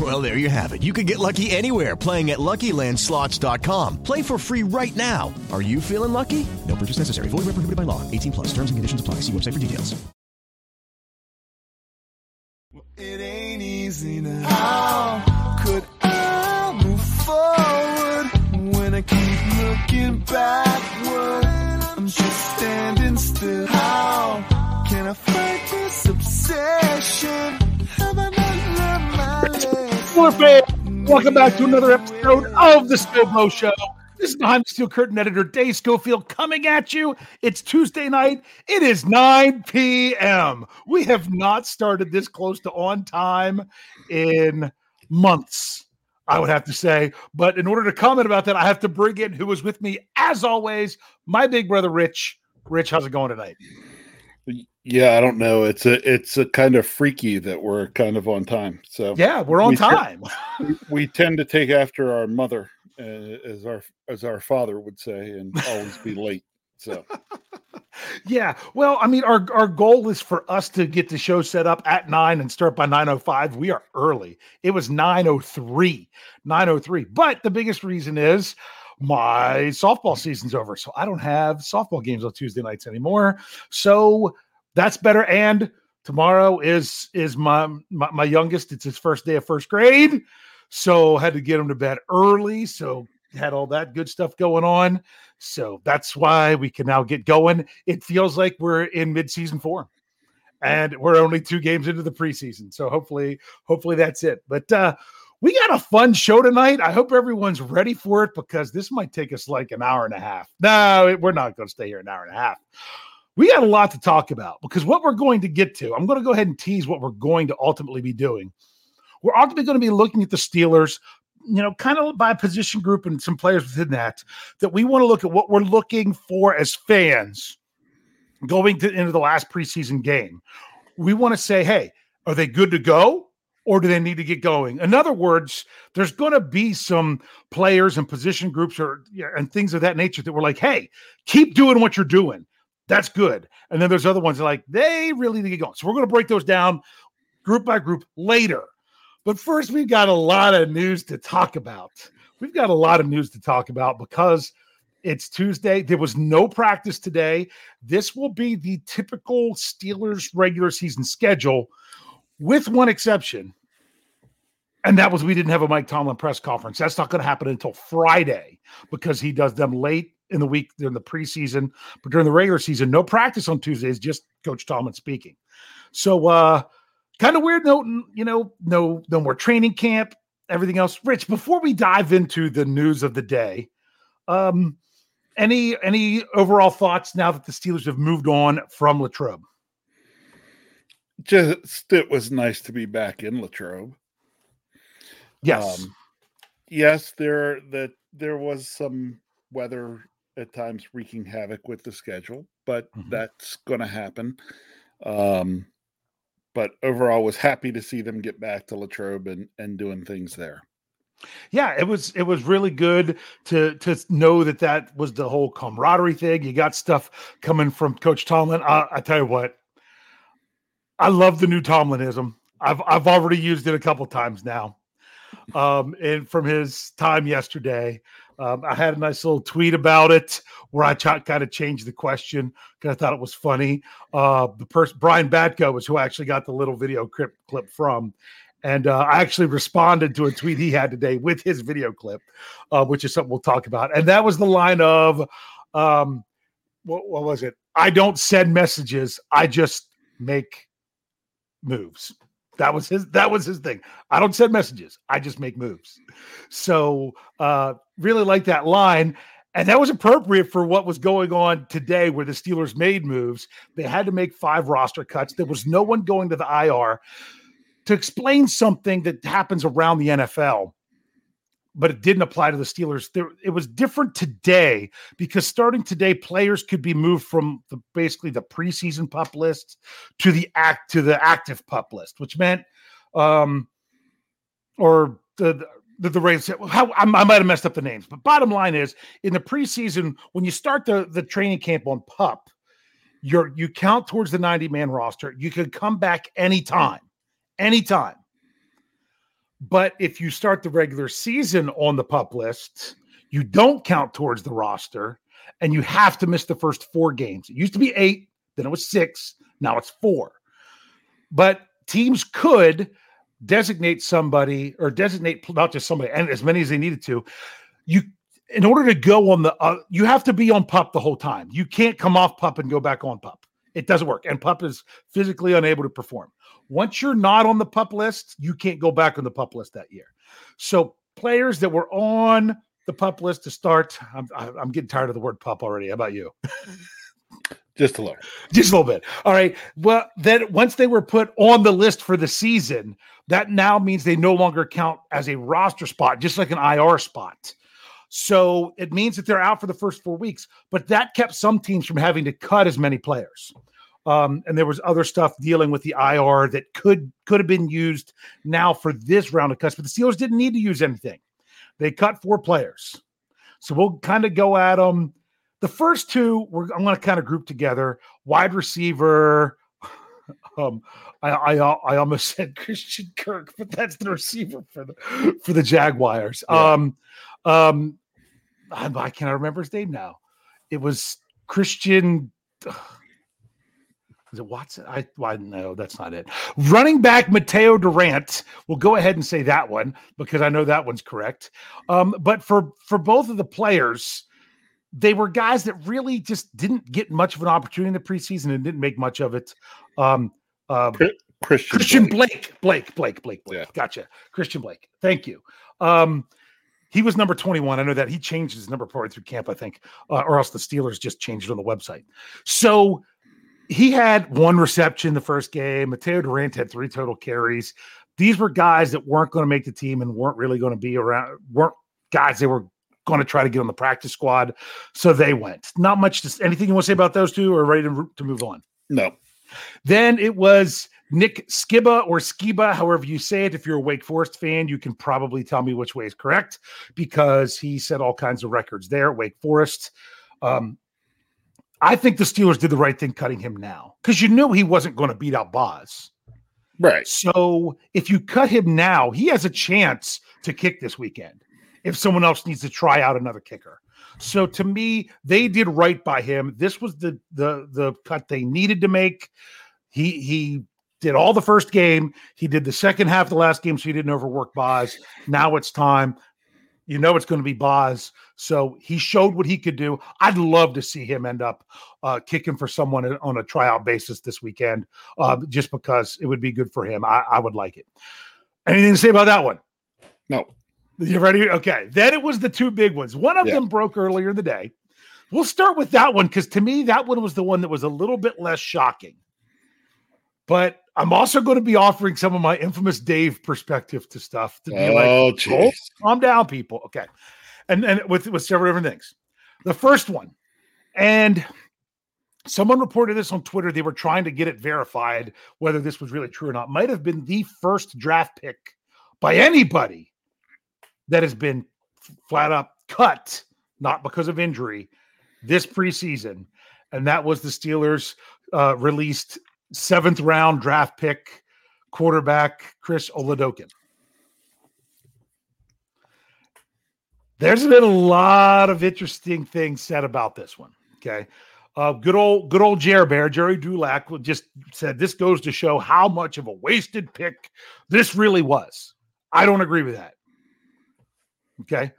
Well, there you have it. You can get lucky anywhere playing at LuckyLandSlots.com. Play for free right now. Are you feeling lucky? No purchase necessary. Void where prohibited by law. 18 plus. Terms and conditions apply. See website for details. It ain't easy now. How could I move forward when I keep looking backward? I'm just standing still. How can I fight this obsession? Have I lesson? Warfare! Welcome back to another episode of the Scopo Show. This is behind the steel curtain editor Dave Schofield coming at you. It's Tuesday night. It is 9 p.m. We have not started this close to on time in months, I would have to say. But in order to comment about that, I have to bring in who was with me, as always, my big brother Rich. Rich, how's it going tonight? Yeah, I don't know. It's a it's a kind of freaky that we're kind of on time. So Yeah, we're on we time. we, we tend to take after our mother, uh, as our as our father would say, and always be late. So Yeah. Well, I mean, our our goal is for us to get the show set up at nine and start by 905. We are early. It was 903. 903. But the biggest reason is my softball season's over. So I don't have softball games on Tuesday nights anymore. So that's better. And tomorrow is is my my, my youngest. It's his first day of first grade. So had to get him to bed early. So had all that good stuff going on. So that's why we can now get going. It feels like we're in midseason four And we're only two games into the preseason. So hopefully, hopefully that's it. But uh we got a fun show tonight. I hope everyone's ready for it because this might take us like an hour and a half. No, we're not going to stay here an hour and a half. We got a lot to talk about because what we're going to get to, I'm going to go ahead and tease what we're going to ultimately be doing. We're ultimately going to be looking at the Steelers, you know, kind of by position group and some players within that, that we want to look at what we're looking for as fans going to, into the last preseason game. We want to say, hey, are they good to go? Or do they need to get going? In other words, there's going to be some players and position groups or and things of that nature that we're like, hey, keep doing what you're doing. That's good. And then there's other ones like they really need to get going. So we're going to break those down group by group later. But first, we've got a lot of news to talk about. We've got a lot of news to talk about because it's Tuesday. There was no practice today. This will be the typical Steelers regular season schedule, with one exception. And that was we didn't have a Mike Tomlin press conference. That's not going to happen until Friday because he does them late in the week during the preseason. But during the regular season, no practice on Tuesdays, just Coach Tomlin speaking. So uh kind of weird. No, you know, no, no more training camp, everything else. Rich, before we dive into the news of the day, um, any any overall thoughts now that the Steelers have moved on from Latrobe? Just it was nice to be back in Latrobe. Yes. Um, yes, there that there was some weather at times wreaking havoc with the schedule, but Mhm. that's going to happen. Um, but overall, was happy to see them get back to Latrobe and and doing things there. Yeah, it was it was really good to to know that that was the whole camaraderie thing. You got stuff coming from Coach Tomlin. I, I tell you what, I love the new Tomlinism. I've I've already used it a couple times now. Um, and from his time yesterday, um, I had a nice little tweet about it where I ch- kind of changed the question because I thought it was funny. Uh, the person Brian Batko was who I actually got the little video clip clip from, and uh, I actually responded to a tweet he had today with his video clip, uh, which is something we'll talk about. And that was the line of, um, what, what was it? I don't send messages. I just make moves. That was his. That was his thing. I don't send messages. I just make moves. So uh, really like that line. And that was appropriate for what was going on today, where the Steelers made moves. They had to make five roster cuts. There was no one going to the IR to explain something that happens around the NFL, but it didn't apply to the Steelers. There, it was different today because starting today, players could be moved from the basically the preseason pup list to the act to the active pup list, which meant, um, or the the, the race. How I, I might have messed up the names, but bottom line is, in the preseason, when you start the the training camp on pup, you're you count towards the ninety man roster. You could come back anytime anytime. But if you start the regular season on the pup list, you don't count towards the roster and you have to miss the first four games. It used to be eight, then it was six, now it's four. But teams could designate somebody or designate not just somebody and as many as they needed to. You in order to go on the uh, you have to be on pup the whole time. You can't come off pup and go back on pup. It doesn't work. And pup is physically unable to perform. Once you're not on the pup list, you can't go back on the pup list that year. So players that were on the pup list to start, I'm, I'm getting tired of the word pup already. How about you? Just a little. Just a little bit. All right. Well, then once they were put on the list for the season, that now means they no longer count as a roster spot, just like an IR spot. So it means that they're out for the first four weeks, but that kept some teams from having to cut as many players. Um, and there was other stuff dealing with the IR that could could have been used now for this round of cuts, but the Steelers didn't need to use anything. They cut four players, so we'll kind of go at them. The first two, we're I'm going to kind of group together: wide receiver. Um, I, I I almost said Christian Kirk, but that's the receiver for the for the Jaguars. Yeah. Um, um, I, I cannot remember his name now. It was Christian. Is it Watson? I why no, that's not it. Running back Mataeo Durant. We'll go ahead and say that one because I know that one's correct. Um, but for for both of the players, they were guys that really just didn't get much of an opportunity in the preseason and didn't make much of it. Um, uh, Christian, Christian Blake. Blake, Blake, Blake, Blake. Yeah. Gotcha. Christian Blake. Thank you. Um, he was number 21. I know that he changed his number partway through camp, I think, uh, or else the Steelers just changed it on the website. So he had one reception the first game. Mataeo Durant had three total carries. These were guys that weren't going to make the team and weren't really going to be around, weren't guys they were going to try to get on the practice squad. So they went. Not much. To, anything you want to say about those two or ready to, to move on? No. Then it was Nick Sciba or Sciba, however you say it. If you're a Wake Forest fan, you can probably tell me which way is correct because he set all kinds of records there at Wake Forest. Um, I think the Steelers did the right thing cutting him now because you knew he wasn't going to beat out Boz. Right. So if you cut him now, he has a chance to kick this weekend if someone else needs to try out another kicker. So to me, they did right by him. This was the the the cut they needed to make. He he did all the first game. He did the second half of the last game, so he didn't overwork Boz. Now it's time. You know it's going to be Boz. So he showed what he could do. I'd love to see him end up uh, kicking for someone on a tryout basis this weekend, uh, just because it would be good for him. I, I would like it. Anything to say about that one? No. You ready? Okay. Then it was the two big ones. One of Yeah. them broke earlier in the day. we'll start with that one because to me, that one was the one that was a little bit less shocking. But I'm also going to be offering some of my infamous Dave perspective to stuff to be Oh, like, "Oh, calm down, people. Okay. And and with, with several different things. The first one, and someone reported this on Twitter. They were trying to get it verified whether this was really true or not. Might have been the first draft pick by anybody that has been flat up cut, not because of injury, this preseason. And that was the Steelers uh, released seventh round draft pick quarterback Chris Oladokun. There's been a lot of interesting things said about this one. Okay. Uh, good old, good old Jer Bear, Gerry Dulac, just said this goes to show how much of a wasted pick this really was. I don't agree with that. Okay.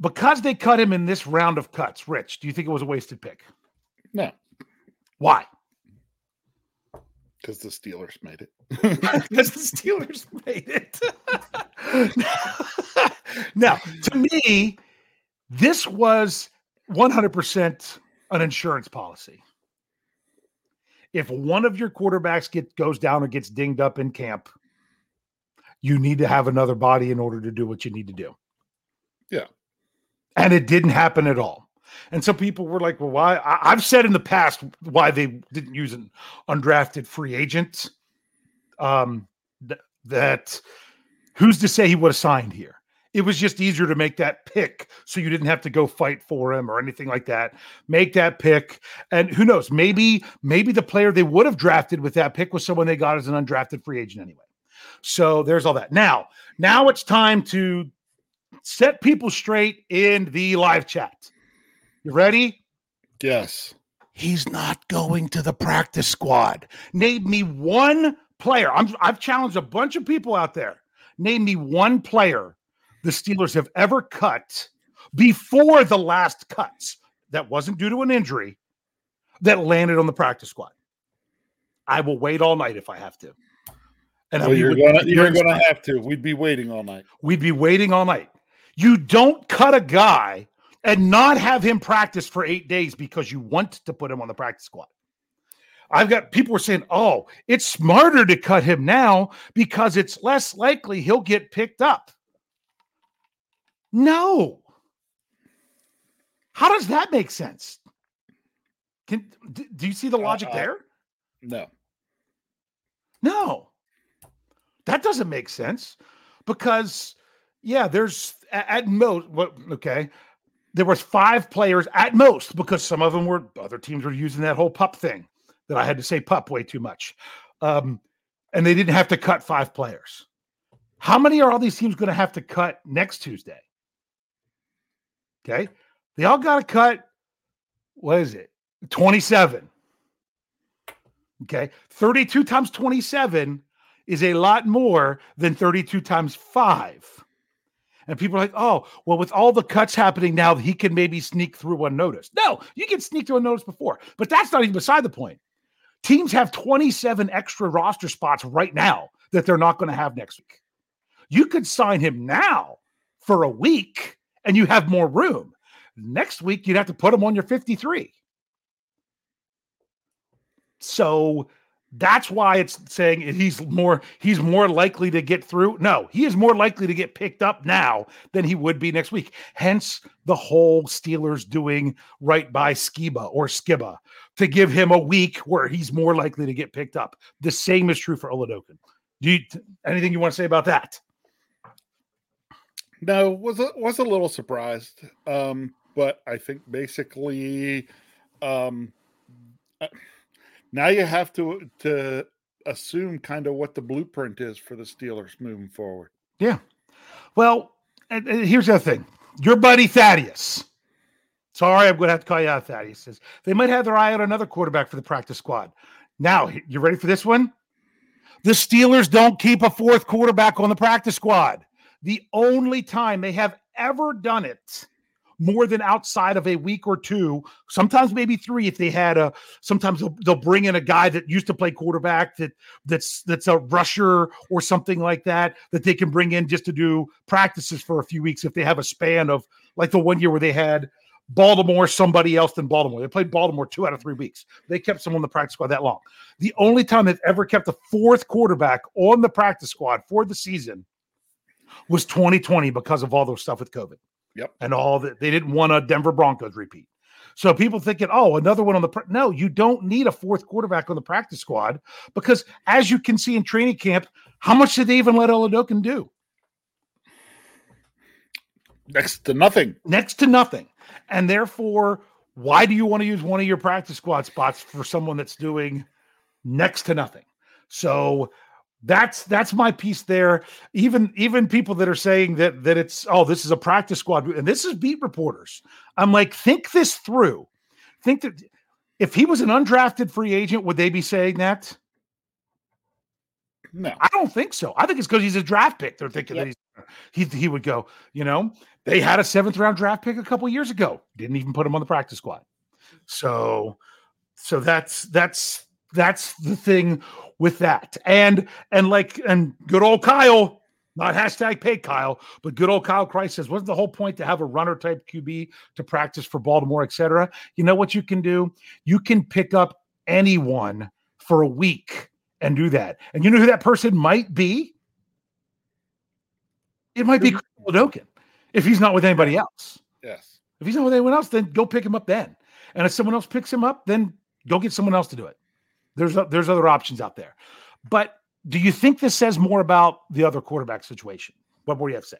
Because they cut him in this round of cuts, Rich, do you think it was a wasted pick? No, Why? Because the Steelers made it. Because the Steelers made it. now, to me, this was 100% an insurance policy. If one of your quarterbacks get goes down or gets dinged up in camp, you need to have another body in order to do what you need to do. Yeah. And it didn't happen at all. And some people were like, well, why? I, I've said in the past why they didn't use an undrafted free agent. Um, th- that who's to say he would have signed here? It was just easier to make that pick so you didn't have to go fight for him or anything like that. Make that pick. And who knows? Maybe, maybe the player they would have drafted with that pick was someone they got as an undrafted free agent anyway. So there's all that. Now, now it's time to set people straight in the live chat. You ready? Yes. He's not going to the practice squad. Name me one player. I'm, I've challenged a bunch of people out there. Name me one player the Steelers have ever cut before the last cuts that wasn't due to an injury that landed on the practice squad. I will wait all night if I have to. And Well, you're gonna you're gonna have to. We'd be waiting all night. We'd be waiting all night. You don't cut a guy and not have him practice for eight days because you want to put him on the practice squad. I've got people were saying, oh, it's smarter to cut him now because it's less likely he'll get picked up. No. How does that make sense? Can do you see the logic uh, there? No. No, that doesn't make sense because, yeah, there's a- at most what okay, there was five players at most because some of them were other teams were using that whole pup thing that I had to say pup way too much, um, and they didn't have to cut five players. How many are all these teams going to have to cut next Tuesday? Okay, they all got to cut. What is it? Twenty-seven. Okay. 32 times 27 is a lot more than 32 times five. And people are like, oh, well, with all the cuts happening now, he can maybe sneak through unnoticed. No, you can sneak through unnoticed before, but that's not even beside the point. Teams have 27 extra roster spots right now that they're not going to have next week. You could sign him now for a week and you have more room. Next week, you'd have to put him on your 53. So that's why it's saying he's more he's more likely to get through. No, he is more likely to get picked up now than he would be next week. Hence the whole Steelers doing right by Sciba or Sciba to give him a week where he's more likely to get picked up. The same is true for Oladokun. Do you anything you want to say about that? No, was a, was a little surprised, um, but I think basically, um, uh, now you have to to assume kind of what the blueprint is for the Steelers moving forward. Yeah. Well, and, and here's the thing. Your buddy Thaddeus. Sorry, I'm going to have to call you out, Thaddeus. Says they might have their eye on another quarterback for the practice squad. Now, you ready for this one? The Steelers don't keep a fourth quarterback on the practice squad. The only time they have ever done it more than outside of a week or two, sometimes maybe three if they had a sometimes they'll, they'll bring in a guy that used to play quarterback that that's that's a rusher or something like that that they can bring in just to do practices for a few weeks if they have a span of like the one year where they had Baltimore somebody else than Baltimore. They played Baltimore two out of three weeks. They kept someone on the practice squad that long. The only time they've ever kept a fourth quarterback on the practice squad for the season was 2020 because of all those stuff with COVID. Yep. And all that they didn't want a Denver Broncos repeat. So people thinking, oh, another one on the pr-. no, you don't need a fourth quarterback on the practice squad because as you can see in training camp, how much did they even let Oladokun do? Next to nothing. Next to nothing. And therefore, why do you want to use one of your practice squad spots for someone that's doing next to nothing? So that's that's my piece there. Even even people that are saying that that it's oh this is a practice squad and this is beat reporters. I'm like think this through. Think that if he was an undrafted free agent, would they be saying that? No, I don't think so. I think it's because he's a draft pick. They're thinking Yep. that he's he he would go. You know, they had a seventh round draft pick a couple years ago. Didn't even put him on the practice squad. So, so that's that's that's the thing with that. And and like and good old Kyle, not hashtag pay Kyle, but good old Kyle Christ says, wasn't the whole point to have a runner type QB to practice for Baltimore, etc. You know what you can do? You can pick up anyone for a week and do that. And you know who that person might be? It might be Chris Odokin if he's not with anybody else. Yes. If he's not with anyone else, then go pick him up then. And if someone else picks him up, then go get someone else to do it. There's o- there's other options out there. But do you think this says more about the other quarterback situation? What more do you have to say?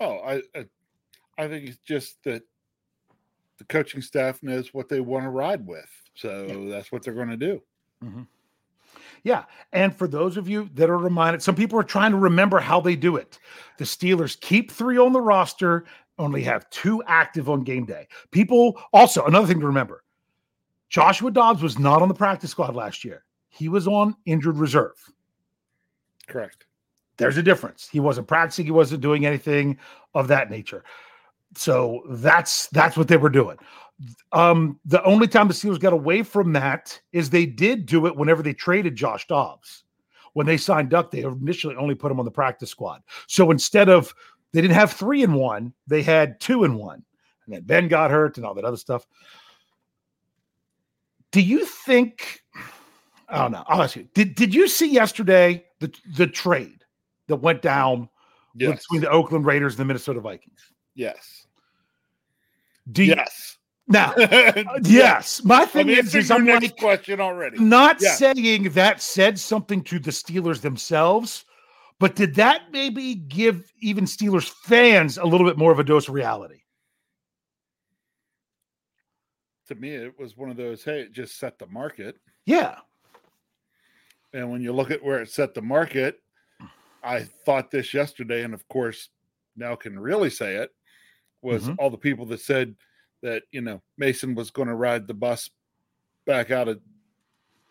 Oh, I, I I think it's just that the coaching staff knows what they want to ride with, so that's what they're going to do. Mm-hmm. Yeah. And for those of you that are reminded, some people are trying to remember how they do it. The Steelers keep three on the roster, only have two active on game day. People also, another thing to remember Joshua Dobbs was not on the practice squad last year, he was on injured reserve. Correct. There's a difference. He wasn't practicing, he wasn't doing anything of that nature. So that's that's what they were doing. Um, the only time the Steelers got away from that is they did do it whenever they traded Josh Dobbs. When they signed Duck, they initially only put him on the practice squad. So instead of they didn't have three in one, they had two in one. And then Ben got hurt and all that other stuff. Do you think? I don't know. I'll ask you. Did Did you see yesterday the the trade that went down Yes. between the Oakland Raiders and the Minnesota Vikings? Yes. Do you, Yes. now? yes. My thing is, is your I'm next like question already. not Yeah. saying that said something to the Steelers themselves, but did that maybe give even Steelers fans a little bit more of a dose of reality? To me, it was one of those. Hey, it just set the market, Yeah. and when you look at where it set the market, I thought this yesterday, and of course, now can really say it was Mhm. all the people that said that you know Mason was going to ride the bus back out of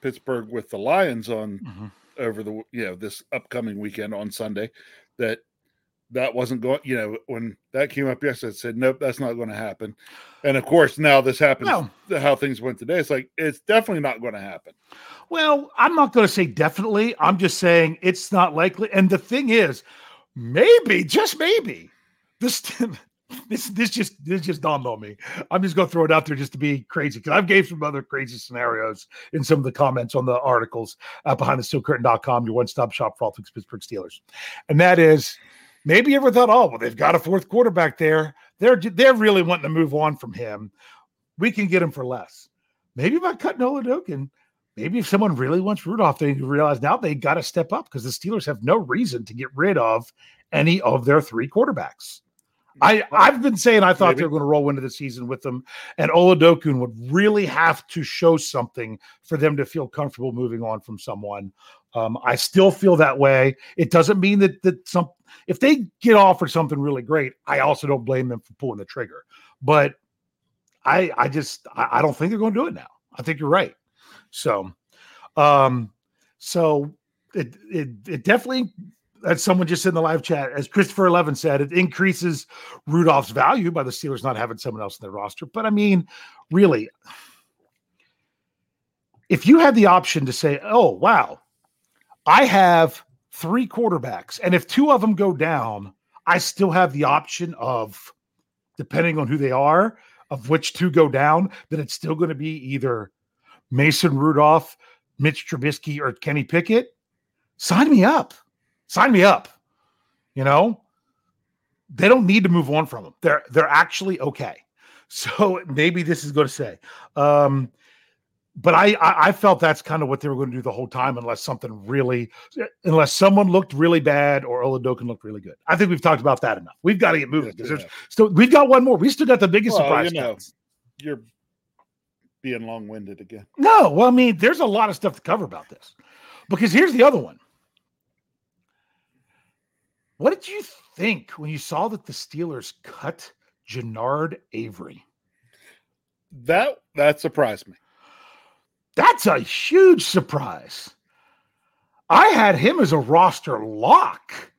Pittsburgh with the Lions on Mhm. over the you know this upcoming weekend on Sunday that that wasn't going you know when that came up yesterday I said nope that's not going to happen and of course now this happens No. how things went today it's like it's definitely not going to happen Well, I'm not going to say definitely. I'm just saying it's not likely. And the thing is, maybe, just maybe, this this this just this just dawned on me. I'm just going to throw it out there just to be crazy because I've gave some other crazy scenarios in some of the comments on the articles uh, behind the steelcurtain.com, your one-stop shop for all things Pittsburgh Steelers. And that is maybe you ever thought, oh, well, they've got a fourth quarterback there. They're they're really wanting to move on from him. We can get him for less. Maybe by cutting Oladokun, maybe if someone really wants Rudolph, they realize now they got to step up because the Steelers have no reason to get rid of any of their three quarterbacks. I, I've been saying I thought Maybe. they were going to roll into the season with them, and Oladokun would really have to show something for them to feel comfortable moving on from someone. Um, I still feel that way. It doesn't mean that that some if they get offered something really great, I also don't blame them for pulling the trigger. But I I just I, I don't think they're going to do it now. I think you're right. So, um, so it it it definitely, as someone just said in the live chat, as Christopher Eleven said, it increases Rudolph's value by the Steelers not having someone else in their roster. But I mean, really, if you had the option to say, "Oh wow, I have three quarterbacks, and if two of them go down, I still have the option of, depending on who they are, of which two go down, then it's still going to be either Mason Rudolph, Mitch Trubisky, or Kenny Pickett. Sign me up. Sign me up. You know, they don't need to move on from them. They're they're actually okay. So maybe this is going to say. Um, but I, I, I felt that's kind of what they were going to do the whole time, unless something really, unless someone looked really bad or Oladokun looked really good. I think we've talked about that enough. We've got to get moving because there's still we've got one more. We still got the biggest Well, surprise. you know, you're being long winded again. No, well, I mean, there's a lot of stuff to cover about this. Because here's the other one. What did you think when you saw that the Steelers cut Genard Avery? That that surprised me. That's a huge surprise. I had him as a roster lock,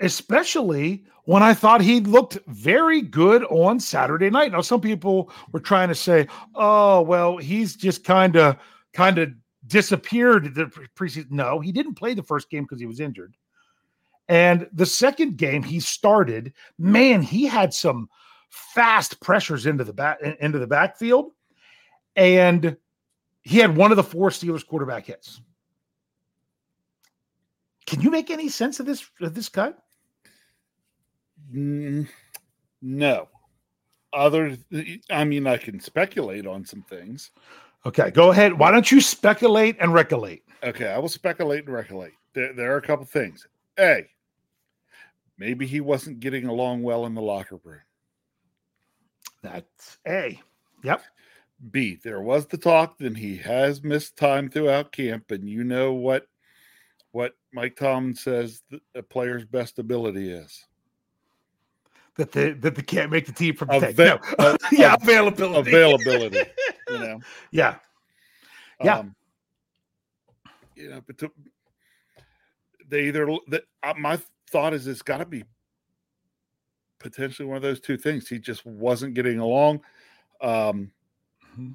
especially when I thought he looked very good on Saturday night. Now, some people were trying to say, "Oh, well, he's just kind of kind of disappeared the pre- preseason." No, he didn't play the first game because he was injured. And the second game he started, man, he had some fast pressures into the back into the backfield, and he had one of the four Steelers quarterback hits. Can you make any sense of this of this cut? Mm, no. Other, I mean, I can speculate on some things. Okay, go ahead. Why don't you speculate and recollate? Okay, I will speculate and recollate. There, there are a couple things. A, maybe he wasn't getting along well in the locker room. That's A. Yep. B, there was the talk that he has missed time throughout camp, and you know what what Mike Tomlin says a player's best ability is. That they that they can't make the team from. Ava- No. uh, yeah, availability. Availability. You know. Yeah. Yeah. Um, you know, but to, they either that uh, my thought is it's got to be potentially one of those two things. He just wasn't getting along, um. Mm-hmm.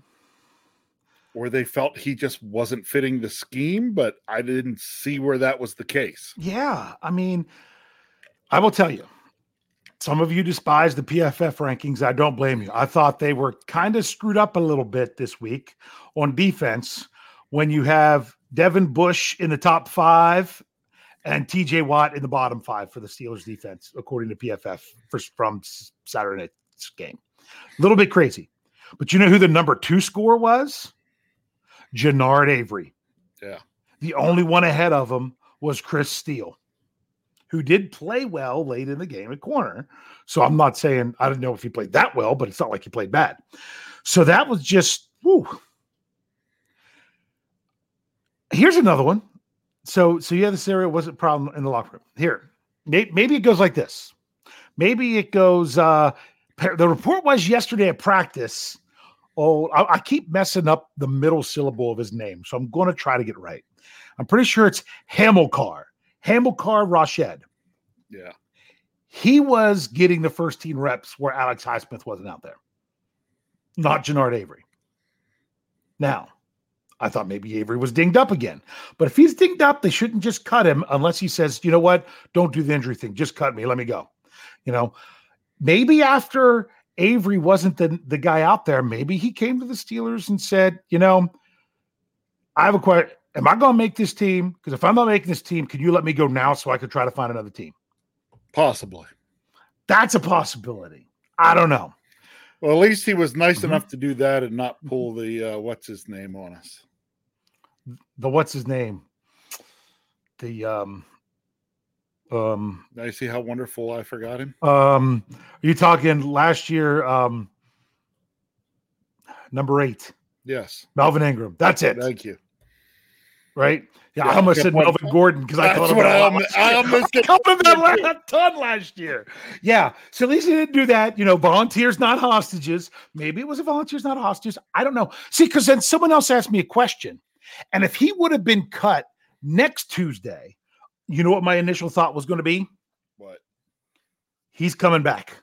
or they felt he just wasn't fitting the scheme. But I didn't see where that was the case. Yeah. I mean, I will tell you, some of you despise the PFF rankings. I don't blame you. I thought they were kind of screwed up a little bit this week on defense when you have Devin Bush in the top five and TJ Watt in the bottom five for the Steelers defense, according to PFF for, from s- Saturday night's game. A little bit crazy. But you know who the number two score was? Genard Avery. Yeah. The only one ahead of him was Chris Steele, who did play well late in the game at corner. So I'm not saying I don't know if he played that well, but it's not like he played bad. So that was just whew. Here's another one. So so yeah, this area wasn't a problem in the locker room. Here, maybe it goes like this. Maybe it goes. uh The report was yesterday at practice. Oh, I, I keep messing up the middle syllable of his name, so I'm going to try to get right. I'm pretty sure it's Hamilcar. Hamilcar Rashed. Yeah. He was getting the first team reps where Alex Highsmith wasn't out there, not Genard Avery. Now, I thought maybe Avery was dinged up again. But if he's dinged up, they shouldn't just cut him unless he says, you know what, don't do the injury thing. Just cut me. Let me go. You know, maybe after Avery wasn't the, the guy out there, maybe he came to the Steelers and said, you know, I have a question. Am I going to make this team? Because if I'm not making this team, can you let me go now so I could try to find another team? Possibly. That's a possibility. I don't know. Well, at least he was nice Mm-hmm. enough to do that and not pull the uh, what's his name on us. The what's his name? The um um Now you see how wonderful I forgot him. um are you talking last year um number 8 Yes. Melvin Ingram. That's it. Thank you. Right? Yeah, Yeah, I almost said Melvin Gordon because I thought him that I last almo- I year. almost called him that did la- too. a ton last year. Yeah. So at least he didn't do that. You know, volunteers, not hostages. Maybe it was a volunteers, not hostages. I don't know. See, because then someone else asked me a question. And if he would have been cut next Tuesday, you know what my initial thought was going to be? What? He's coming back.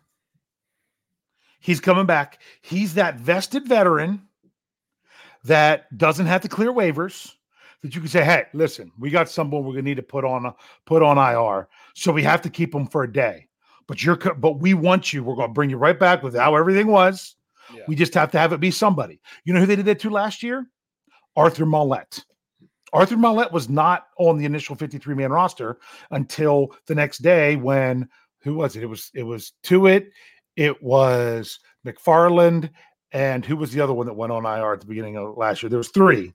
He's coming back. He's that vested veteran that doesn't have to clear waivers. That you can say, "Hey, listen, we got someone we're gonna need to put on a, put on IR, so we have to keep him for a day. But you're, but we want you. We're gonna bring you right back with how everything was. Yeah. We just have to have it be somebody. You know who they did that to last year? Arthur Maulet. Arthur Maulet was not on the initial 53 man roster until the next day when who was it? It was it was Tuitt, it was McFarland, and who was the other one that went on IR at the beginning of last year? There was three.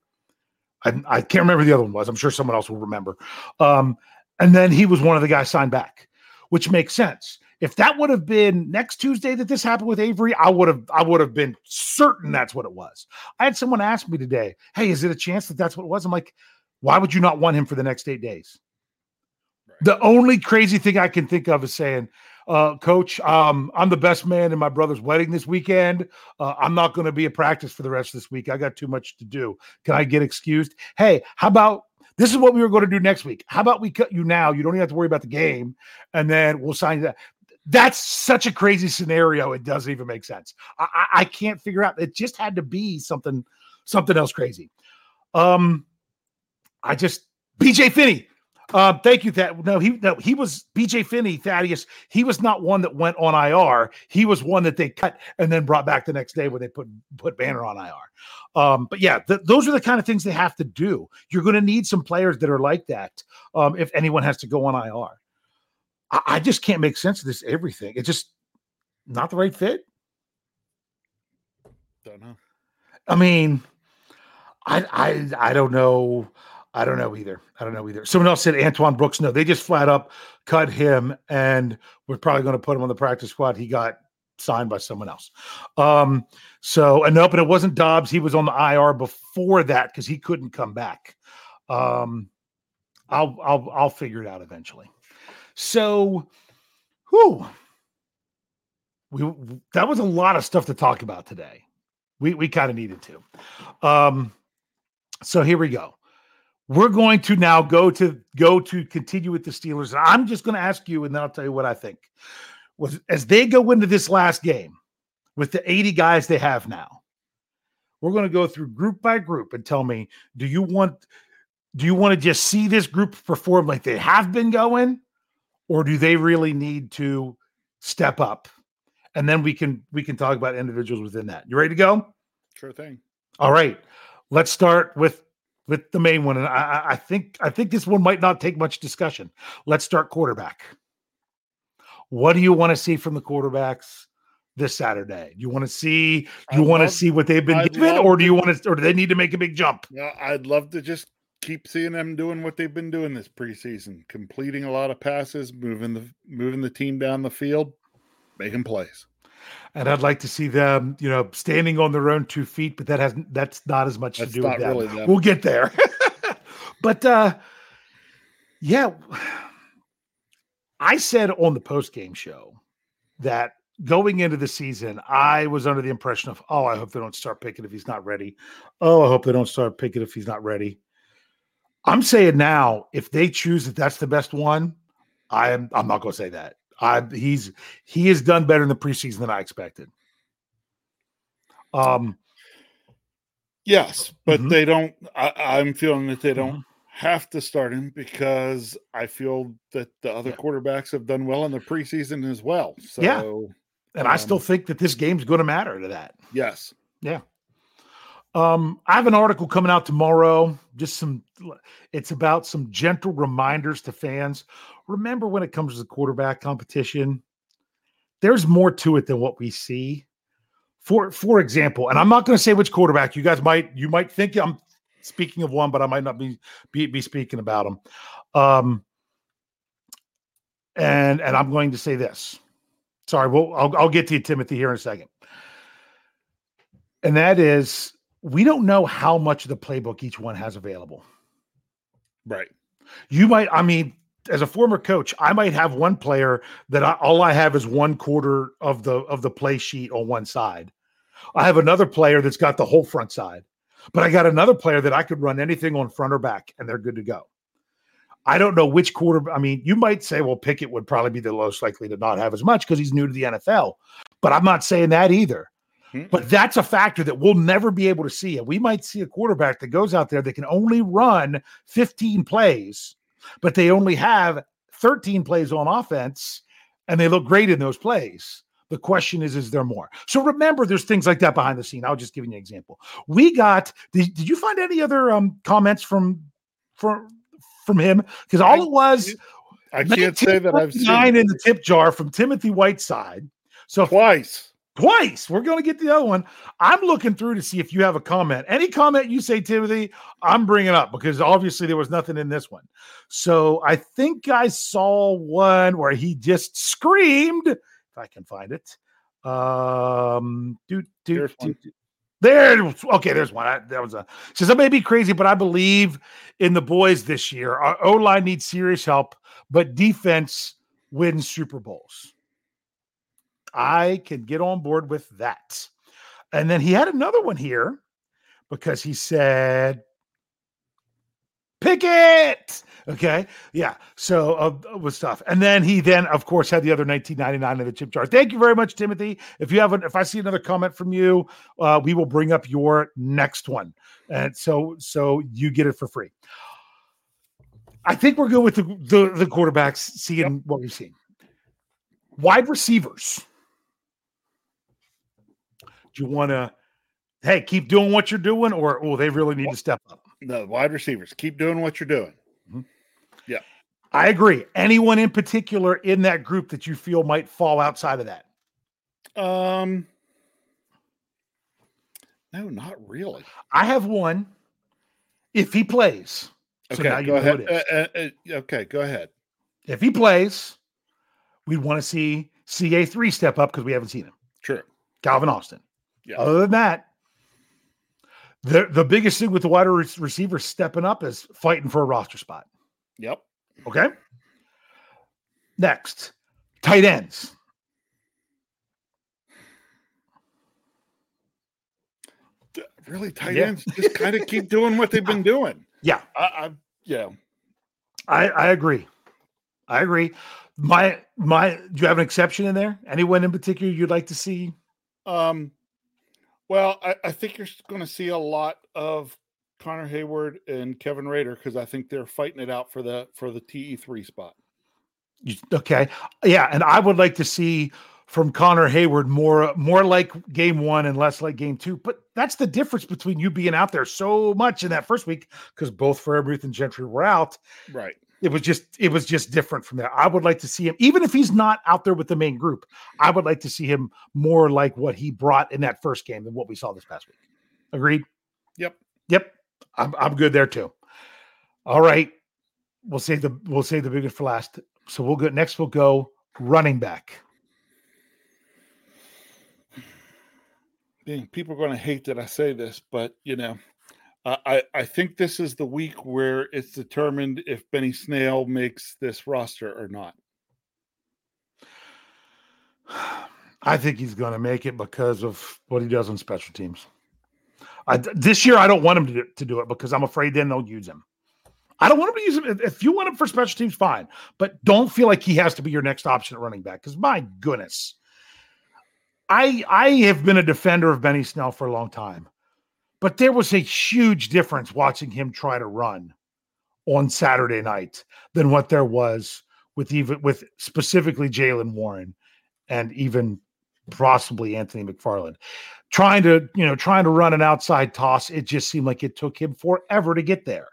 I, I can't remember the other one was. I'm sure someone else will remember. Um, and then he was one of the guys signed back, which makes sense. If that would have been next Tuesday that this happened with Avery, I would have I would have been certain that's what it was. I had someone ask me today, "Hey, is it a chance that that's what it was?" I'm like, "Why would you not want him for the next eight days?" The only crazy thing I can think of is saying, uh, "Coach, um, I'm the best man in my brother's wedding this weekend. Uh, I'm not going to be at practice for the rest of this week. I got too much to do. Can I get excused? Hey, how about this is what we were going to do next week. How about we cut you now? You don't even have to worry about the game, and then we'll sign you that. That's such a crazy scenario. It doesn't even make sense. I, I, I can't figure out. It just had to be something, something else crazy. Um, I just BJ Finney. Um, thank you. That no, he no, he was BJ Finney, Thaddeus. He was not one that went on IR. He was one that they cut and then brought back the next day when they put put Banner on IR. Um, but yeah, th- those are the kind of things they have to do. You're going to need some players that are like that. Um, if anyone has to go on IR, I, I just can't make sense of this. Everything it's just not the right fit. Don't know. I mean, I I I don't know. I don't know either. I don't know either. Someone else said Antoine Brooks. No, they just flat up cut him and we're probably going to put him on the practice squad. He got signed by someone else. Um, so and nope, and it wasn't Dobbs. He was on the IR before that because he couldn't come back. Um, I'll I'll I'll figure it out eventually. So, who we that was a lot of stuff to talk about today. We we kind of needed to. Um, so here we go. We're going to now go to go to continue with the Steelers. I'm just going to ask you, and then I'll tell you what I think. Was as they go into this last game with the 80 guys they have now, we're going to go through group by group and tell me, do you want do you want to just see this group perform like they have been going, or do they really need to step up? And then we can we can talk about individuals within that. You ready to go? Sure thing. All right. Let's start with with the main one, and I, I think I think this one might not take much discussion. Let's start quarterback. What do you want to see from the quarterbacks this Saturday? Do you want to see you want to see what they've been I'd given, or do you want to, or do they need to make a big jump? Yeah, I'd love to just keep seeing them doing what they've been doing this preseason, completing a lot of passes, moving the moving the team down the field, making plays. And I'd like to see them, you know, standing on their own two feet, but that hasn't. that's not as much That's to do with really them. We'll get there. but uh yeah, I said on the post game show that going into the season, I was under the impression of, oh, I hope they don't start Pickett if he's not ready. Oh, I hope they don't start Pickett if he's not ready. I'm saying now, if they choose that that's the best one, I am. I'm not going to say that. I he's he has done better in the preseason than I expected. Um, Yes, but Mhm. they don't. I, I'm feeling that they don't Mhm. have to start him because I feel that the other Yeah. quarterbacks have done well in the preseason as well. So Yeah. and I still Um, think that this game's going to matter to that. yes, Yeah. Um, I have an article coming out tomorrow. Just some, it's about some gentle reminders to fans. Remember, when it comes to the quarterback competition, there's more to it than what we see. For for example, and I'm not going to say which quarterback. You guys might you might think I'm speaking of one, but I might not be be, be speaking about him. Um, and and I'm going to say this. Sorry, well, I'll, I'll get to you, Timothy, here in a second. And that is, we don't know how much of the playbook each one has available. right. You might, I mean, as a former coach, I might have one player that I, all I have is one quarter of the of the play sheet on one side. I have another player that's got the whole front side, but I got another player that I could run anything on front or back, and they're good to go. I don't know which quarter. I mean, you might say, well, Pickett would probably be the most likely to not have as much because he's new to the NFL, but I'm not saying that either. Hmm. But that's a factor that we'll never be able to see. And we might see a quarterback that goes out there that can only run 15 plays, but they only have 13 plays on offense and they look great in those plays. The question is, is there more? So remember, there's things like that behind the scene. I'll just give you an example. We got. Did, did you find any other um, comments from from from him? Because all it was. I can't say that I've seen nine in the tip jar from Timothy Whiteside. So twice, twice. We're going to get the other one. I'm looking through to see if you have a comment. Any comment you say, Timothy, I'm bringing up because obviously there was nothing in this one. So I think I saw one where he just screamed. If I can find it. Um, do do, do. There, okay, there's one. I, that was a says I may be crazy, but I believe in the boys this year. Our O line needs serious help, but defense wins Super Bowls. I can get on board with that. And then he had another one here because he said, Pickett. Okay. Yeah. So uh, was tough. And then he then, of course, had the other 1999 in the chip jar. Thank you very much, Timothy. If you haven't, if I see another comment from you, uh, we will bring up your next one. And so, so you get it for free. I think we're good with the, the, the quarterbacks, seeing yep. what we've seen. Wide receivers you want to, hey, keep doing what you're doing, or oh, they really need to step up? The wide receivers, keep doing what you're doing. Mm-hmm. Yeah. I agree. Anyone in particular in that group that you feel might fall outside of that? Um, no, not really. I have one. If he plays, okay, so go ahead. Uh, uh, uh, okay, go ahead. If he plays, we want to see CA three step up because we haven't seen him. Sure. Calvin Austin. Yeah. Other than that, the the biggest thing with the wide receiver stepping up is fighting for a roster spot. Yep. Okay. Next, tight ends. Really, tight yeah. ends just kind of keep doing what they've been doing. Yeah. I, I yeah. I I agree. I agree. My my do you have an exception in there? Anyone in particular you'd like to see? Um well, I, I think you're going to see a lot of Connor Heyward and Kevin Rader because I think they're fighting it out for the for the TE three spot. Okay, yeah, and I would like to see from Connor Heyward more more like game one and less like game two. But that's the difference between you being out there so much in that first week because both Freiermuth and Gentry were out. Right it was just it was just different from there. I would like to see him, even if he's not out there with the main group. I would like to see him more like what he brought in that first game than what we saw this past week. Agreed. Yep. Yep. I'm I'm good there too. All right. We'll save the we'll save the biggest for last. So we'll go next. We'll go running back. People are going to hate that I say this, but you know, I, I think this is the week where it's determined if Benny Snell makes this roster or not. I think he's going to make it because of what he does on special teams. I, this year, I don't want him to do, to do it because I'm afraid then they'll use him. I don't want him to use him. If you want him for special teams, fine, but don't feel like he has to be your next option at running back. Because my goodness, I I have been a defender of Benny Snell for a long time. But there was a huge difference watching him try to run on Saturday night than what there was with even with specifically Jaylen Warren and even possibly Anthony McFarland. Trying to, you know, trying to run an outside toss, it just seemed like it took him forever to get there.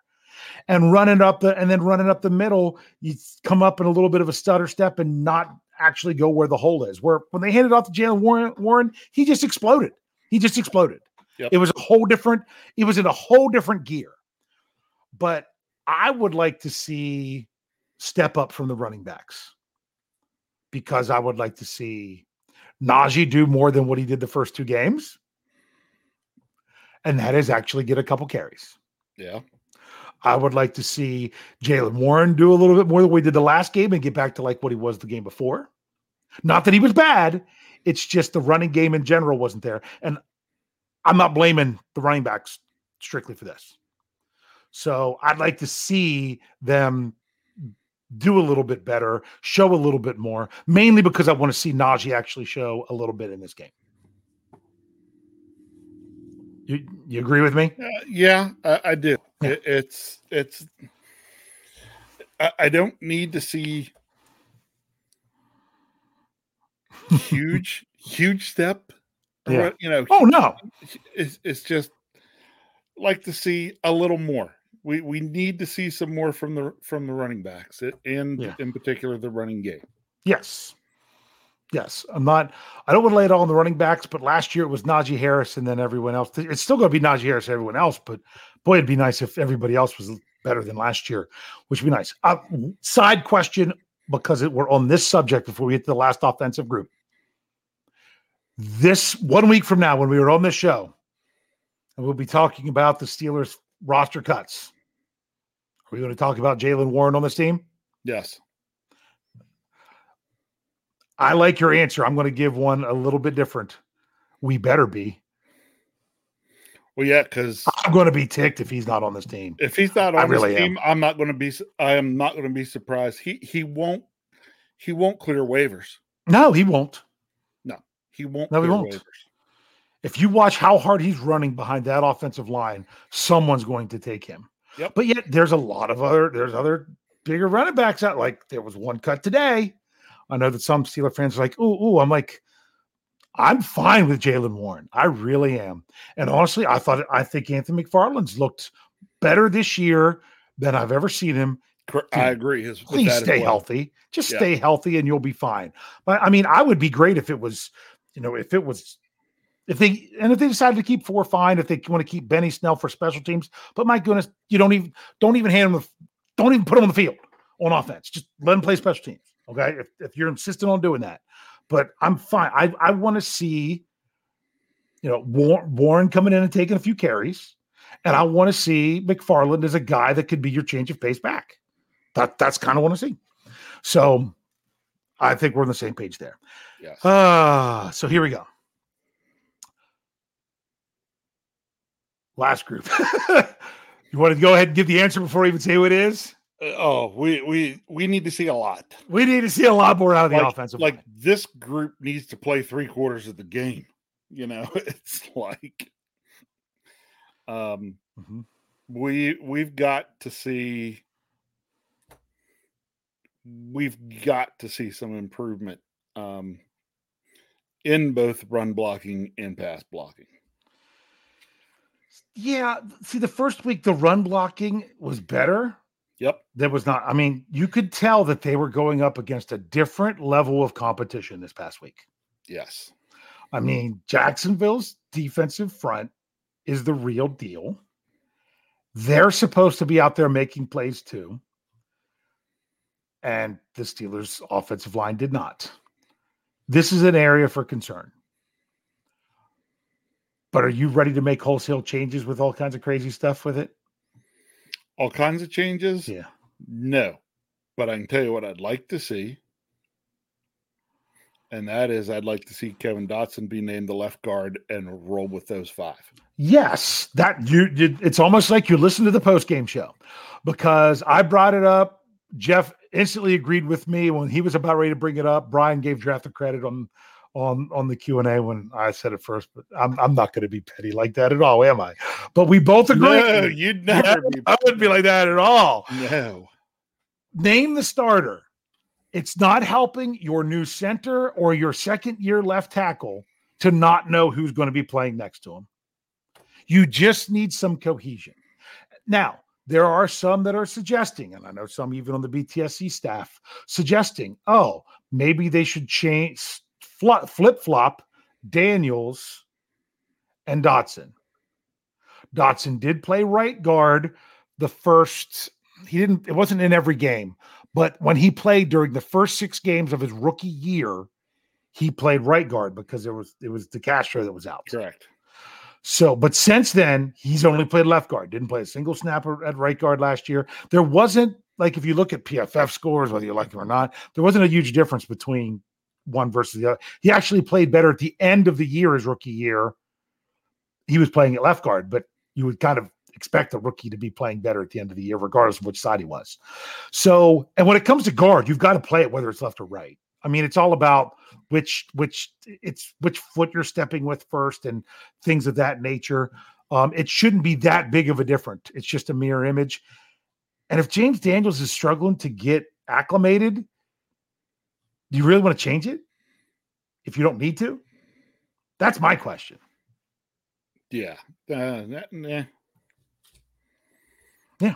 And running up the and then running up the middle, you come up in a little bit of a stutter step and not actually go where the hole is. Where when they handed off to Jaylen Warren, Warren, he just exploded. He just exploded. Yep. It was a whole different, it was in a whole different gear. But I would like to see step up from the running backs because I would like to see Najee do more than what he did the first two games. And that is actually get a couple carries. Yeah. I would like to see Jaylen Warren do a little bit more than we did the last game and get back to like what he was the game before. Not that he was bad. It's just the running game in general wasn't there. And I'm not blaming the running backs strictly for this. So I'd like to see them do a little bit better, show a little bit more, mainly because I want to see Najee actually show a little bit in this game. You you agree with me? Uh, yeah, I, I do. Yeah. It, it's it's. I, I don't need to see huge, huge step. Yeah. You know, Oh no. it's, it's just like to see a little more. We we need to see some more from the from the running backs and Yeah. in particular the running game. Yes. Yes. I'm not I don't want to lay it all on the running backs, but last year it was Najee Harris and then everyone else. It's still gonna be Najee Harris and everyone else, but boy, it'd be nice if everybody else was better than last year, which would be nice. Uh, side question, because it, we're on this subject before we get to the last offensive group. This one week from now, when we were on this show, and we'll be talking about the Steelers roster cuts. Are we going to talk about Jaylen Warren on this team? Yes. I like your answer. I'm going to give one a little bit different. We better be. Well, yeah, because I'm going to be ticked if he's not on this team. if he's not I on really this am. team, I'm not going to be. I am not going to be surprised. He he won't he won't clear waivers. No, he won't. He won't. No, he won't. waivers. If you watch how hard he's running behind that offensive line, someone's going to take him. Yep. But yet there's a lot of other there's other bigger running backs out. Like there was one cut today. I know that some Steeler fans are like, ooh, ooh. I'm like, I'm fine with Jaylen Warren. I really am. And honestly, I thought I think Anthony McFarland's looked better this year than I've ever seen him. I agree. His, Please stay well. healthy. Just Yeah. stay healthy and you'll be fine. But I mean, I would be great if it was, you know, if it was if they and if they decided to keep four, fine. If they want to keep Benny Snell for special teams, but my goodness, you don't even don't even hand him the don't even put him on the field on offense. Just let him play special teams. Okay, if, if you're insistent on doing that, but I'm fine. I I want to see, you know, Warren, Warren coming in and taking a few carries, and I want to see McFarland as a guy that could be your change of pace back. That that's kind of what I see. So, I think we're on the same page there. Yes. Ah, so here we go. Last group. you want to go ahead and give the answer before I even say who it is? Uh, oh, we we we need to see a lot. We need to see a lot more out of the like, offensive like line. this group needs to play three quarters of the game. You know, it's like um Mhm. we we've got to see we've got to see some improvement um in both run blocking and pass blocking. Yeah, see, the first week the run blocking was better. Yep. There was not. I mean, you could tell that they were going up against a different level of competition this past week. Yes. I mean, Jacksonville's defensive front is the real deal. They're supposed to be out there making plays too. And the Steelers' offensive line did not. This is an area for concern. But are you ready to make wholesale changes with all kinds of crazy stuff with it? All kinds of changes? Yeah. No. But I can tell you what I'd like to see. And that is I'd like to see Kevin Dotson be named the left guard and roll with those five. Yes, that you, it's almost like you listen to the post game show because I brought it up. Jeff instantly agreed with me when he was about ready to bring it up. Brian gave Draft the credit on on on the Q and A when I said it first, but I'm I'm not going to be petty like that at all, am I? But we both agree. No, you'd never Yeah, be I wouldn't be like that at all. No. Name the starter. It's not helping your new center or your second year left tackle to not know who's going to be playing next to him. You just need some cohesion. Now, there are some that are suggesting, and I know some even on the BTSC staff suggesting, oh, maybe they should change flip flop Daniels and Dotson. Dotson did play right guard the first, he didn't, it wasn't in every game, but when he played during the first six games of his rookie year, he played right guard because it was it was DeCastro that was out. Correct. So, but since then, he's only played left guard. Didn't play a single snapper at right guard last year. There wasn't like if you look at PFF scores, whether you like them or not, there wasn't a huge difference between one versus the other. He actually played better at the end of the year, his rookie year. He was playing at left guard, but you would kind of expect a rookie to be playing better at the end of the year, regardless of which side he was. So, and when it comes to guard, you've got to play it whether it's left or right. I mean, it's all about which which it's which foot you're stepping with first and things of that nature. Um, it shouldn't be that big of a difference. It's just a mirror image. And if James Daniels is struggling to get acclimated, do you really want to change it? if you don't need to? That's my question. Yeah. Uh, that, nah. Yeah.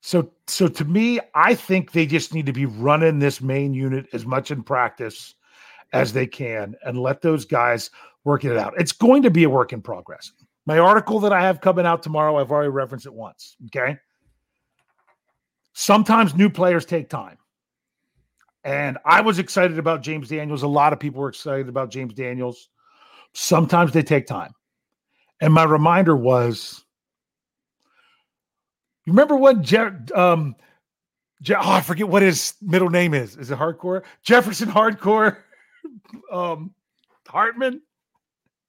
So so to me, I think they just need to be running this main unit as much in practice as they can and let those guys work it out. It's going to be a work in progress. My article that I have coming out tomorrow, I've already referenced it once. Okay. Sometimes new players take time. And I was excited about James Daniels. A lot of people were excited about James Daniels. Sometimes they take time. And my reminder was remember when Je- um, Je- oh, I forget what his middle name is. Is it Hardcore? Jefferson Hardcore um, Hartman.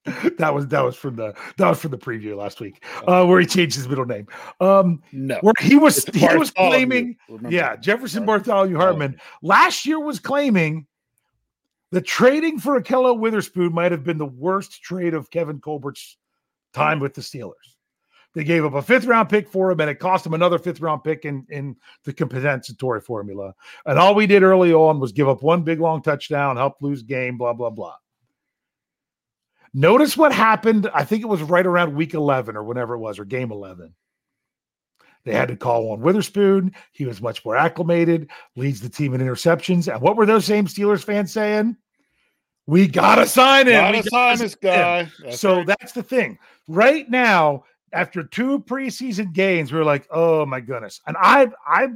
that was that was from the that was from the preview last week, uh, where he changed his middle name. Um, no, where he was he was claiming, yeah, Jefferson Bartholomew Hartman last year was claiming that trading for Ahkello Witherspoon might have been the worst trade of Kevin Colbert's time with the Steelers. They gave up a fifth round pick for him, and it cost him another fifth round pick in, in the compensatory formula. And all we did early on was give up one big long touchdown, help lose game, blah, blah, blah. Notice what happened. I think it was right around week 11 or whenever it was, or game 11. They had to call on Witherspoon. He was much more acclimated, leads the team in interceptions. And what were those same Steelers fans saying? We got to sign him. Gotta We sign this guy. him." That's so right. that's the thing. Right now, after two preseason games, we're like, oh my goodness. And I I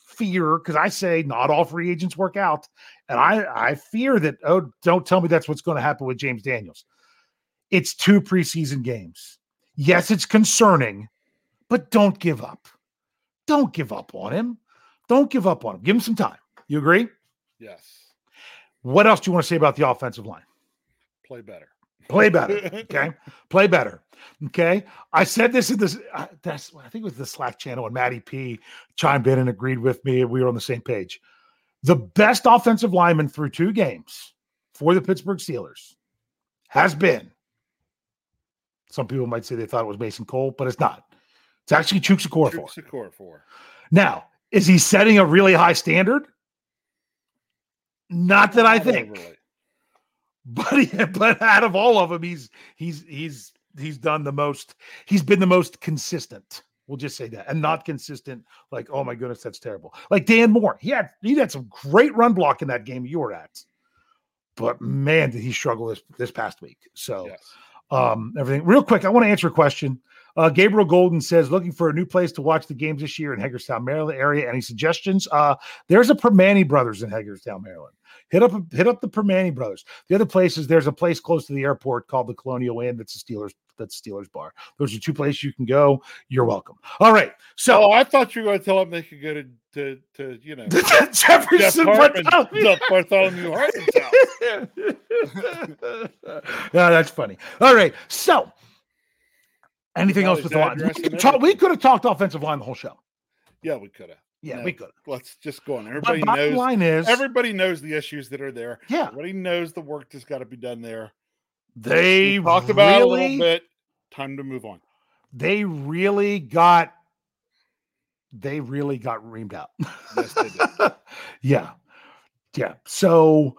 fear because I say not all free agents work out. And I I fear that, oh, don't tell me that's what's going to happen with James Daniels. It's two preseason games. Yes, it's concerning, but don't give up. Don't give up on him. Don't give up on him. Give him some time. You agree? yes, What else do you want to say about the offensive line? play better. Play better. Okay. Play better. Okay. I said this in this, uh, that's, I think it was the Slack channel, and Matty P chimed in and agreed with me. We were on the same page. The best offensive lineman through two games for the Pittsburgh Steelers has been, some people might say they thought it was Mason Cole, but it's not. It's actually Chukes Okorafor. Secure for. Now, is he setting a really high standard? Not that I think. But he, but out of all of them, he's he's he's he's done the most. He's been the most consistent. We'll just say that, and not consistent. Like, oh my goodness, that's terrible. Like Dan Moore, he had he had some great run block in that game you were at, but man, did he struggle this this past week. So, um, everything real quick. I want to answer a question. Uh, Gabriel Golden says, looking for a new place to watch the games this year in Hagerstown, Maryland area. Any suggestions? Uh, there's a Primanti Brothers in Hagerstown, Maryland. Hit up hit up the Primanti Brothers. The other place is there's a place close to the airport called the Colonial Inn. That's a Steelers. That's Steelers bar. Those are two places you can go. You're welcome. All right. So Oh, I thought you were going to tell them they could go to to, to you know Jefferson Hartman, Bartholomew. Bartholomew Hartman's house. yeah, that's funny. All right. So, anything else with the line? We could, talk, we could have talked offensive line the whole show. Yeah, we could have. Yeah, we could. Let's just go on. Everybody knows. line is- everybody knows the issues that are there. Yeah. everybody knows the work that's got to be done there. They We talked about it a little bit. Time to move on. They really got. They really got reamed out. Yes, they did. yeah, yeah. So,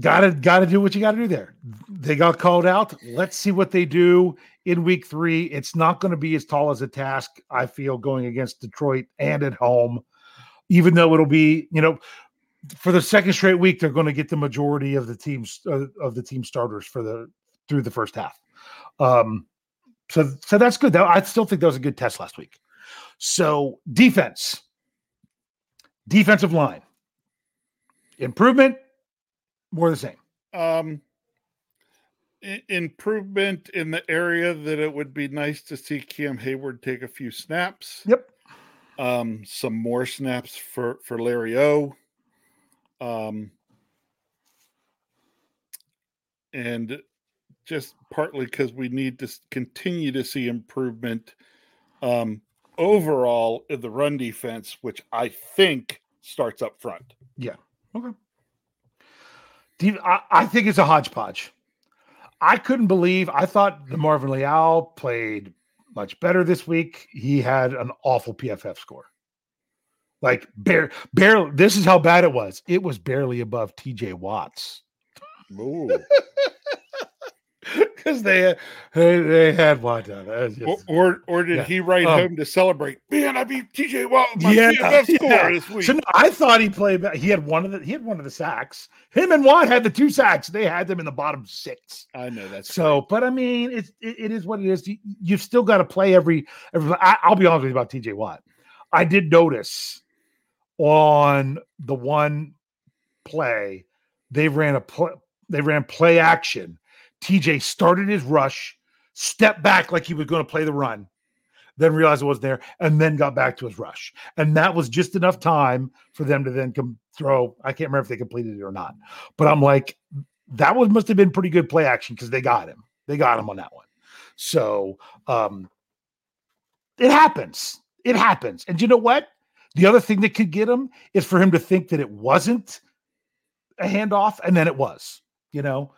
gotta gotta do what you got to do there. They got called out. Let's see what they do in week three. It's not going to be as tall as a task. I feel going against Detroit and at home, even though it'll be you know. For the second straight week, they're going to get the majority of the teams uh, of the team starters for the through the first half. Um, so so that's good. I still think that was a good test last week. So defense, defensive line, improvement, more the same. Um, improvement in the area that it would be nice to see Cam Heyward take a few snaps. Yep. Um, some more snaps for for Larry O. Um, and just partly because we need to continue to see improvement um, overall in the run defense, which I think starts up front. Yeah. Okay. I, I think it's a hodgepodge. I couldn't believe. I thought the mm-hmm. Marvin Leal played much better this week. He had an awful PFF score. Like bare barely this is how bad it was. It was barely above TJ Watts. Ooh. Because they, had- they they had done. It or, or or did Yeah. he write Um, home to celebrate? Man, I beat TJ Watt with my yeah, PFF score yeah. this week. So no, I thought he played. He had one of the. He had one of the sacks. Him and Watt had the two sacks. They had them in the bottom six. I know that's So, but I mean, it's it, it is what it is. You, you've still got to play every. every I, I'll be honest with you about TJ Watt. I did notice on the one play they ran a play. They ran play action. TJ started his rush, stepped back like he was going to play the run, then realized it wasn't there, and then got back to his rush. And that was just enough time for them to then come throw. I can't remember if they completed it or not, but I'm like, that was must have been pretty good play action because they got him. They got him on that one. So um it happens. It happens. And you know what? The other thing that could get him is for him to think that it wasn't a handoff, and then it was. You know,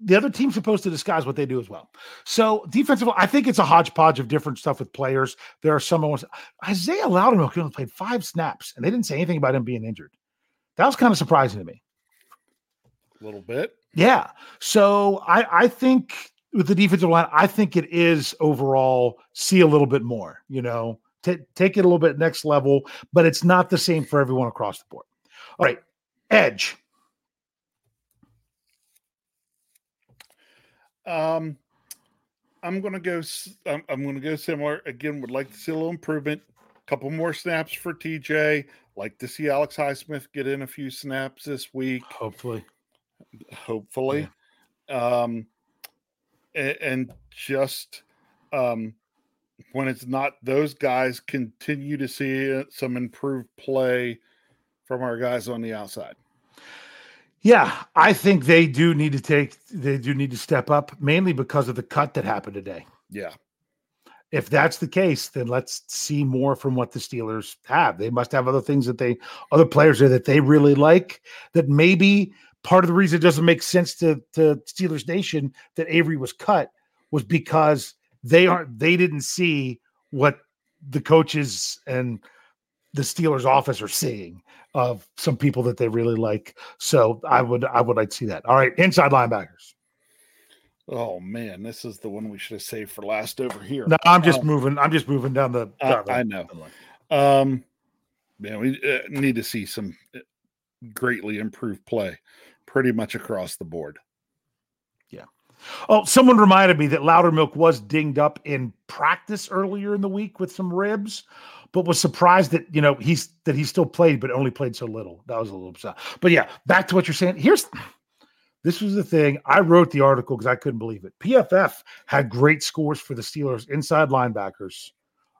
the other team's supposed to disguise what they do as well. So defensive, I think it's a hodgepodge of different stuff with players. There are some ones. Isaiah Loudermilk only played five snaps, and they didn't say anything about him being injured. That was kind of surprising to me. a little bit. Yeah. So I I think with the defensive line, I think it is overall see a little bit more. You know, ta- take it a little bit next level, but it's not the same for everyone across the board. All right, edge. Um, I'm gonna go. I'm, I'm gonna go similar again. Would like to see a little improvement. Couple more snaps for TJ. Like to see Alex Highsmith get in a few snaps this week. Hopefully, hopefully. Um, a- and, just um, when it's not those guys, continue to see uh, some improved play from our guys on the outside. Yeah, I think they do need to take. They do need to step up, mainly because of the cut that happened today. Yeah. if that's the case, then let's see more from what the Steelers have. They must have other things that they, other players there that they really like. That maybe part of the reason it doesn't make sense to to Steelers Nation that Avery was cut was because they aren't they didn't see what the coaches and the Steelers office are seeing of some people that they really like. So I would I would like to see that. All right, inside linebackers. Oh man, this is the one we should have saved for last over here. No, I'm just Um, moving. I'm just moving down the. I, the- I know. Um, yeah, we uh, need to see some uh, greatly improved play, pretty much across the board. Yeah. Oh, someone reminded me that Loudermilk was dinged up in practice earlier in the week with some ribs, but was surprised that you know he's that he still played, but only played so little. That was a little upset. But yeah, back to what you're saying. Here's this was the thing. I wrote the article because I couldn't believe it. PFF had great scores for the Steelers inside linebackers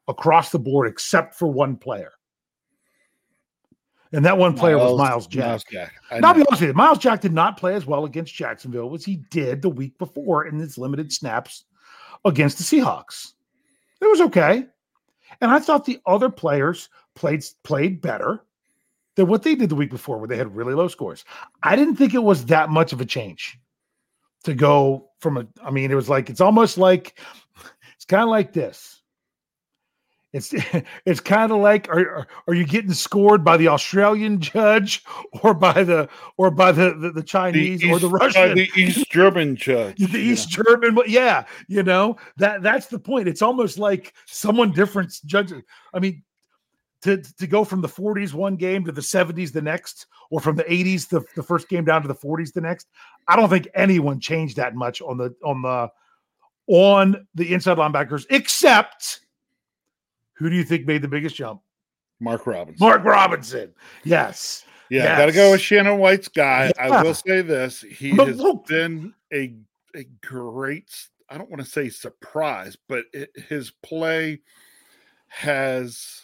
across the board, except for one player. And that one player was Myles Jack. Myles Jack. I'll be honest with you, Myles Jack did not play as well against Jacksonville as he did the week before in his limited snaps against the Seahawks. It was okay. And I thought the other players played played better than what they did the week before, where they had really low scores. I didn't think it was that much of a change to go from a. I mean, it was like it's almost like it's kind of like this. It's it's kind of like are, are are you getting scored by the Australian judge or by the or by the the, the Chinese or the East- uh, Russian the East German judge. the East German yeah you know that that's the point it's almost like someone different judges I mean to to go from the 40s one game to the 70s the next or from the 80s the, the first game down to the 40s the next I don't think anyone changed that much on the on the on the inside linebackers except who do you think made the biggest jump Mark Robinson. Mark Robinson yes Yeah, got to go with Shannon White's guy. I will say this: he But has look- been a a great. I don't want to say surprise, but it, his play has.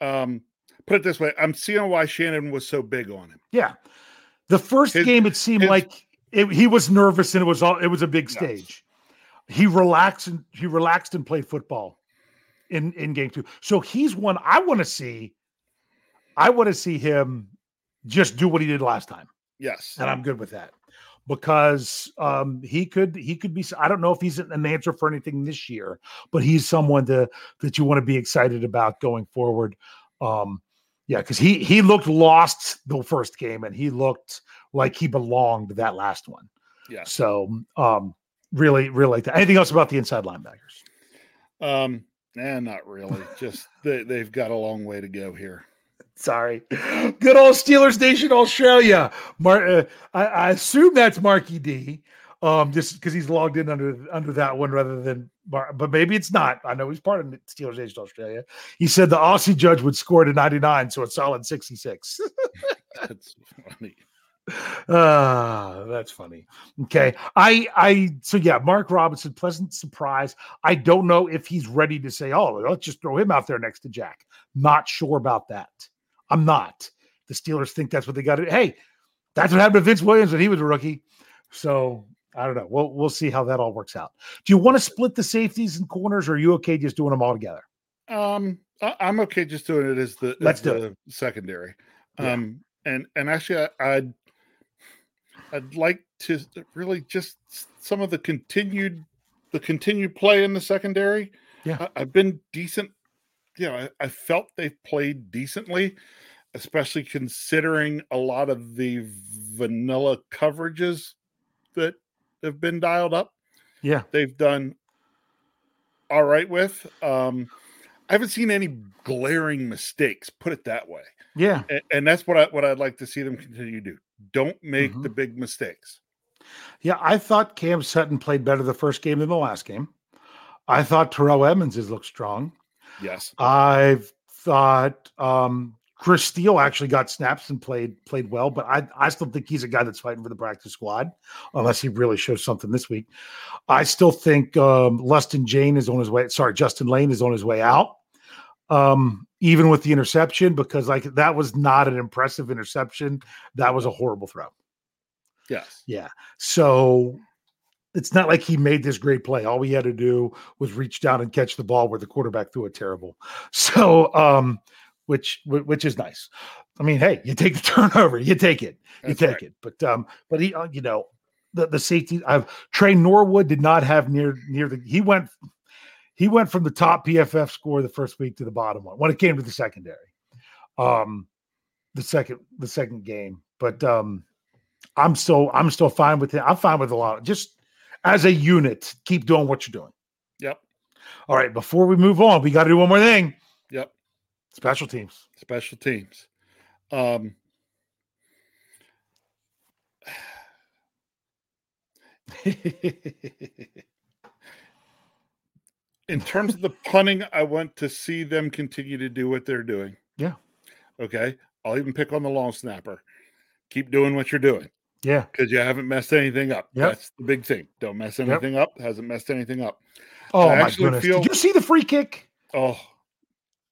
Um, put it this way: I'm seeing why Shannon was so big on him. Yeah. The first His- game, it seemed his- like it, he was nervous and it was all it was a big stage. He relaxed and he relaxed and played football in in game two. So he's one I want to see. I want to see him just do what he did last time, Yes, and I'm good with that. because um, he could he could be. I don't know if he's an answer for anything this year, but he's someone to that you want to be excited about going forward. Um, yeah, because he he looked lost the first game, and he looked like he belonged that last one. Yeah. So um, really, really like that. Anything else about the inside linebackers? Um, nah, not really. Just they, they've got a long way to go here. Sorry. Good old Steelers Nation Australia. Mar- uh, I, I, assume that's Marky D. Um, just because he's logged in under under that one rather than Mar- but maybe it's not. I know he's part of Steelers Nation Australia. He said the Aussie judge would score to 99, so it's solid 66. that's funny. Ah, that's funny. Okay. I I so yeah, Mark Robinson, pleasant surprise. I don't know if he's ready to say, oh, let's just throw him out there next to Jack. Not sure about that. I'm not. The Steelers think that's what they got to Hey, that's what happened to Vince Williams when he was a rookie. So I don't know. We'll we'll see how that all works out. Do you want to split the safeties and corners, or are you okay just doing them all together? Um, I, am okay just doing it as the let's as do the it. secondary. Yeah. Um, and and actually, I, I'd I'd like to really just some of the continued the continued play in the secondary. Yeah, I, have been decent. You know, I, I felt they've played decently, especially considering a lot of the vanilla coverages that have been dialed up. Yeah, they've done all right with. Um, I haven't seen any glaring mistakes. Put it that way. Yeah, and, and that's what I what I'd like to see them continue to do. Don't make mm-hmm. the big mistakes. Yeah, I thought Cam Sutton played better the first game than the last game. I thought Terrell Edmunds has looked strong. Yes. I thought um, Chris Steele actually got snaps and played played well, but I, I still think he's a guy that's fighting for the practice squad, unless he really shows something this week. I still think um, Lustin Jane is on his way. Sorry, Justin Layne is on his way out. Um, even with the interception, because like that was not an impressive interception. That was a horrible throw. Yes. Yeah. So it's not like he made this great play. All he had to do was reach down and catch the ball where the quarterback threw it terrible. So um which which is nice. I mean, hey, you take the turnover, you take it, you That's take right. it. But um, but he, uh, you know, the the safety. I've Tre Norwood did not have near near the. He went he went from the top PFF score the first week to the bottom one when it came to the secondary. Um, the second the second game, but um, I'm still I'm still fine with it. I'm fine with a lot. Of, just as a unit, keep doing what you're doing. Yep. All right. Before we move on, we got to do one more thing. Yep. Special teams. Special teams. Um, in terms of the punting, I want to see them continue to do what they're doing. Yeah. Okay. I'll even pick on the long snapper. Keep doing what you're doing. Yeah. Because you haven't messed anything up. Yep. That's the big thing. Don't mess anything yep. up. Hasn't messed anything up. Oh, I my goodness. Feel, Did you see the free kick? Oh,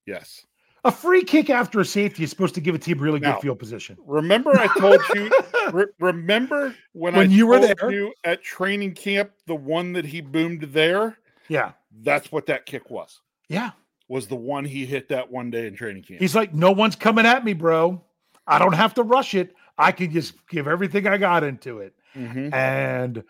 yes. A free kick after a safety is supposed to give a team really now, good field position. Remember, I told you. re- remember when, when I you were there you at training camp, the one that he boomed there. Yeah, that's what that kick was. Yeah, was the one he hit that one day in training camp. He's like, no one's coming at me, bro. I don't have to rush it. I can just give everything I got into it. Mm-hmm. And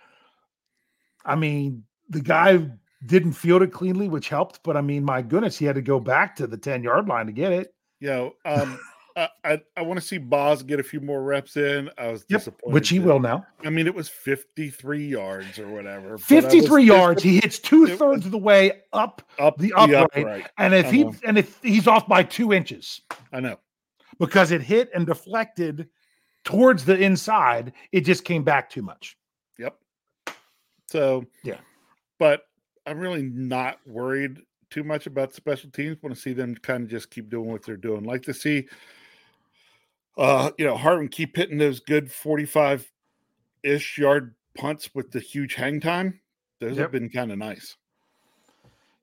I mean, the guy didn't field it cleanly, which helped. But I mean, my goodness, he had to go back to the 10 yard line to get it. You know, um, I, I, I want to see Boz get a few more reps in. I was yep, disappointed. Which he will now. I mean, it was 53 yards or whatever. 53 yards. He hits two thirds of the way up, up the upright. The upright. And if he and if he's off by two inches. I know. Because it hit and deflected towards the inside, it just came back too much. Yep. So yeah. But I'm really not worried too much about special teams. Want to see them kind of just keep doing what they're doing. Like to see, uh, you know, Harvin keep hitting those good 45 ish yard punts with the huge hang time. Those yep. have been kind of nice.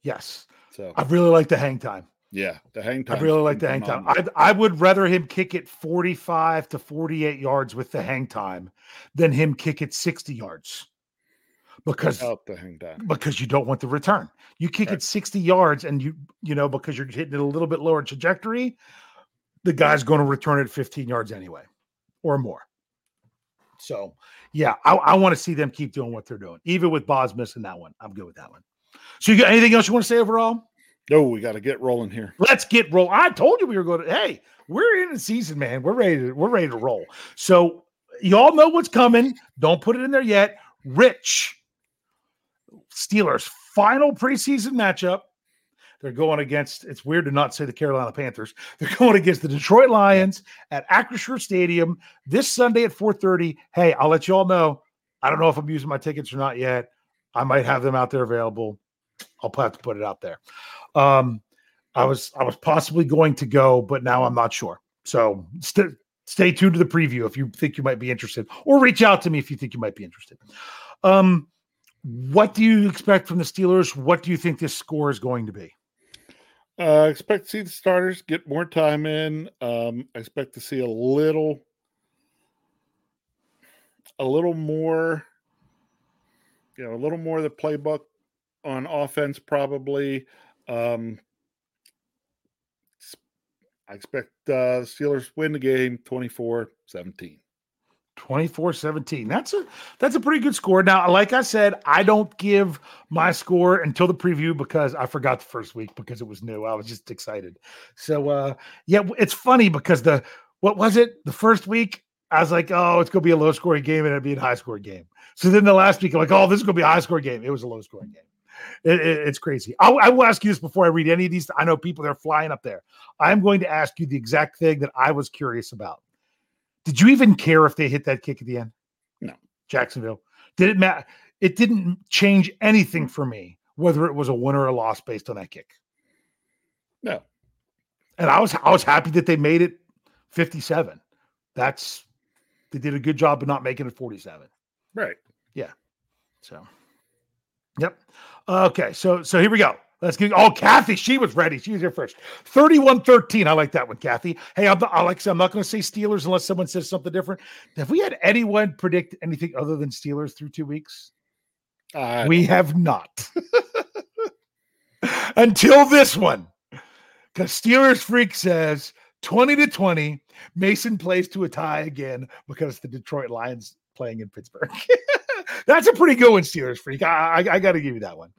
Yes. So I really like the hang time. Yeah, the hang time. I really like the hang time. I, I would rather him kick it 45 to 48 yards with the hang time than him kick it 60 yards because the hang time. because you don't want the return. You kick right. it 60 yards and you you know because you're hitting it a little bit lower trajectory, the guy's going to return it 15 yards anyway or more. So Yeah, I, I want to see them keep doing what they're doing, even with Boz missing that one. I'm good with that one. So, you got anything else you want to say overall? No, we got to get rolling here. Let's get roll. I told you we were going to. Hey, we're in the season, man. We're ready. To, we're ready to roll. So, y'all know what's coming. Don't put it in there yet. Rich Steelers final preseason matchup. They're going against. It's weird to not say the Carolina Panthers. They're going against the Detroit Lions at Acrisure Stadium this Sunday at 4:30. Hey, I'll let you all know. I don't know if I'm using my tickets or not yet. I might have them out there available. I'll have to put it out there. Um, I was I was possibly going to go, but now I'm not sure. So st- stay tuned to the preview if you think you might be interested, or reach out to me if you think you might be interested. Um, what do you expect from the Steelers? What do you think this score is going to be? Uh, expect to see the starters get more time in. Um, I expect to see a little, a little more, you know, a little more of the playbook on offense, probably. Um, I expect uh, the Steelers win the game 24 17. 24 17 that's a that's a pretty good score. Now like i said i don't give my score until the preview because i forgot the first week because it was new. I was just excited. So uh yeah it's funny because the what was it? The first week i was like oh it's gonna be a low scoring game and it'd be a high scoring game. So then the last week i'm like oh this is gonna be a high scoring game. It was a low scoring game. It, it, it's crazy. I'll, I will ask you this before i read any of these. I know people they're flying up there. I'm going to ask you the exact thing that i was curious about did you even care if they hit that kick at the end? No. Jacksonville. Did it matter? It didn't change anything for me whether it was a win or a loss based on that kick. No. And I was I was happy that they made it 57. That's they did a good job of not making it 47. Right. Yeah. So Yep. Okay, so so here we go. Let's get oh Kathy, she was ready. She was here first. 31-13. I like that one, Kathy. Hey, I'm not, Alex, I'm not going to say Steelers unless someone says something different. Have we had anyone predict anything other than Steelers through two weeks? Uh, we have not. Until this one. Because Steelers Freak says 20 to 20. Mason plays to a tie again because the Detroit Lions playing in Pittsburgh. That's a pretty good one, Steelers Freak. I, I, I got to give you that one.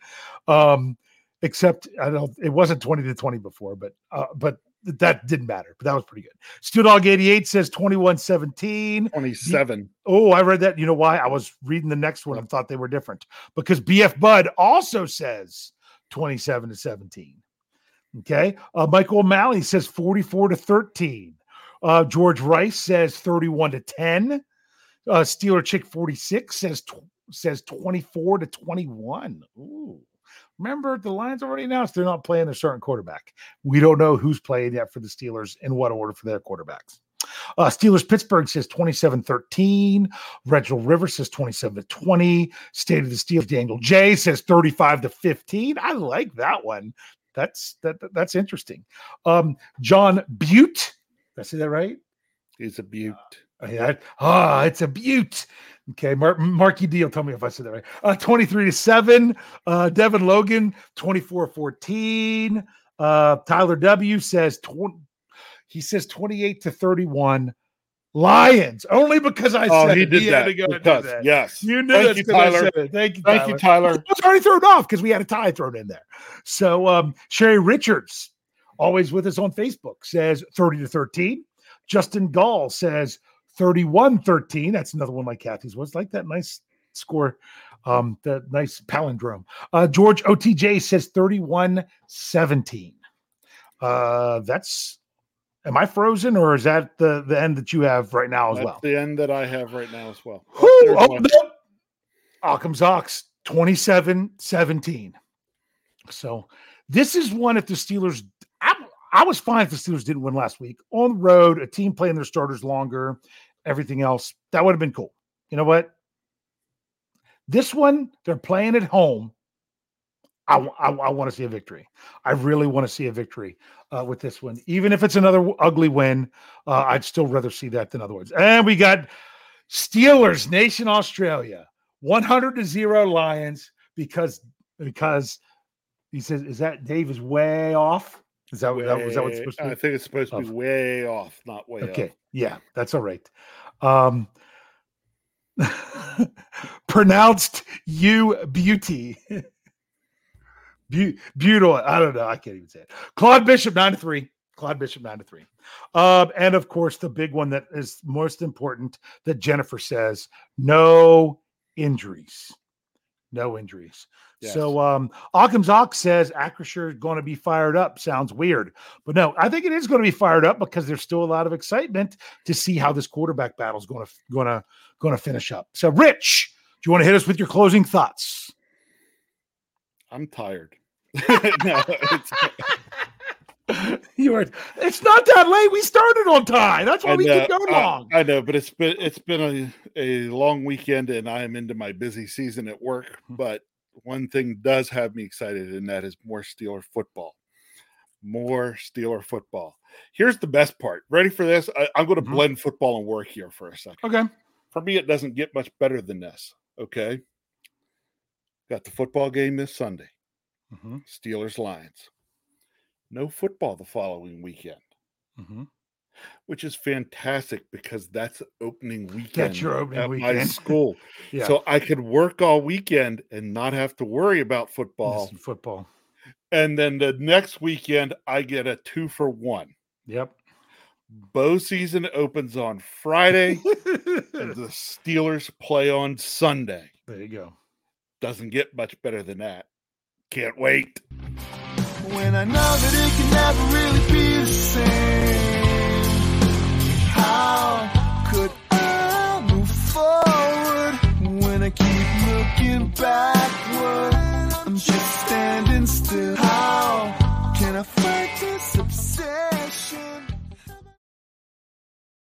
Um, except I don't it wasn't 20 to 20 before, but uh, but that didn't matter. But that was pretty good. Steel Dog 88 says 21 17. 27. Oh, I read that. You know why? I was reading the next one. and thought they were different because BF Bud also says 27 to 17. Okay. Uh, Michael O'Malley says 44 to 13. Uh, George Rice says 31 to 10. Uh, Steeler Chick 46 says tw- says 24 to 21. Ooh. Remember, the Lions already announced they're not playing a certain quarterback. We don't know who's playing yet for the Steelers in what order for their quarterbacks. Uh, Steelers Pittsburgh says 27 13. Reginald River says 27 20. State of the Steelers Daniel J says 35 to 15. I like that one. That's that, that's interesting. Um, John Butte, did I say that right? He's a butte. Uh, yeah, ah, it's a butte. Okay, Mar- Marky Deal, tell me if I said that right. Uh, 23 to 7. Uh, Devin Logan, 24 14. Uh, Tyler W says 20, he says 28 to 31. Lions, only because I Oh, said he it. did had that. to go and Because, that. yes. You knew Thank you, Tyler. said it. Thank you, Thank Tyler. you, Tyler. Was already thrown off because we had a tie thrown in there. So um Sherry Richards, always with us on Facebook, says 30 to 13. Justin Gall says 31 13. That's another one like Kathy's was like that nice score. Um, the nice palindrome. Uh, George OTJ says 31 17. Uh, that's am I frozen or is that the the end that you have right now as That's well? the end that I have right now as well. There's oh, no. Occam's Ox 27 17. So this is one if the Steelers, I, I was fine if the Steelers didn't win last week on the road, a team playing their starters longer, everything else. That would have been cool. You know what? This one, they're playing at home. I, I want to see a victory. I really want to see a victory uh, with this one. Even if it's another ugly win, uh, I'd still rather see that than other ones. And we got Steelers Nation Australia, 100 to 0 Lions because because he says is that Dave is way off? Is that, that was that what's Way- supposed to I be? think it's supposed to be way off, not way Okay. off. Yeah, that's all right. Um pronounced you beauty. Be- beautiful. I don't know. I can't even say it. Claude Bishop, nine to three. Claude Bishop, nine to three. Um, and of course, the big one that is most important that Jennifer says no injuries. No injuries. Yes. So um Occam's Ox says Acrisure is going to be fired up. Sounds weird. But no, I think it is going to be fired up because there's still a lot of excitement to see how this quarterback battle is going to going to going to finish up. So Rich, do you want to hit us with your closing thoughts? I'm tired. no, it's, you are it's not that late. We started on time. That's why I we know, keep going I- long. I know, but it's been it's been a, a long weekend, and I am into my busy season at work. Hmm. But one thing does have me excited, and that is more Steeler football. More Steeler football. Here's the best part. Ready for this? I, I'm going to Mhm. blend football and work here for a second. Okay. For me, it doesn't get much better than this. Okay. Got the football game this Sunday. Mhm. Steelers Lions. No football the following weekend, Mhm. Which is fantastic because that's opening weekend that's your opening at my school. Yeah. So I could work all weekend and not have to worry about football. Listen, football. And then the next weekend, I get a two for one. Yep. Bow season opens on Friday, and the Steelers play on Sunday. There you go. Doesn't get much better than that. Can't wait. when I know that it can never really be the same. How could I move forward when I keep looking backward? I'm just standing still. How can I fight this obsession?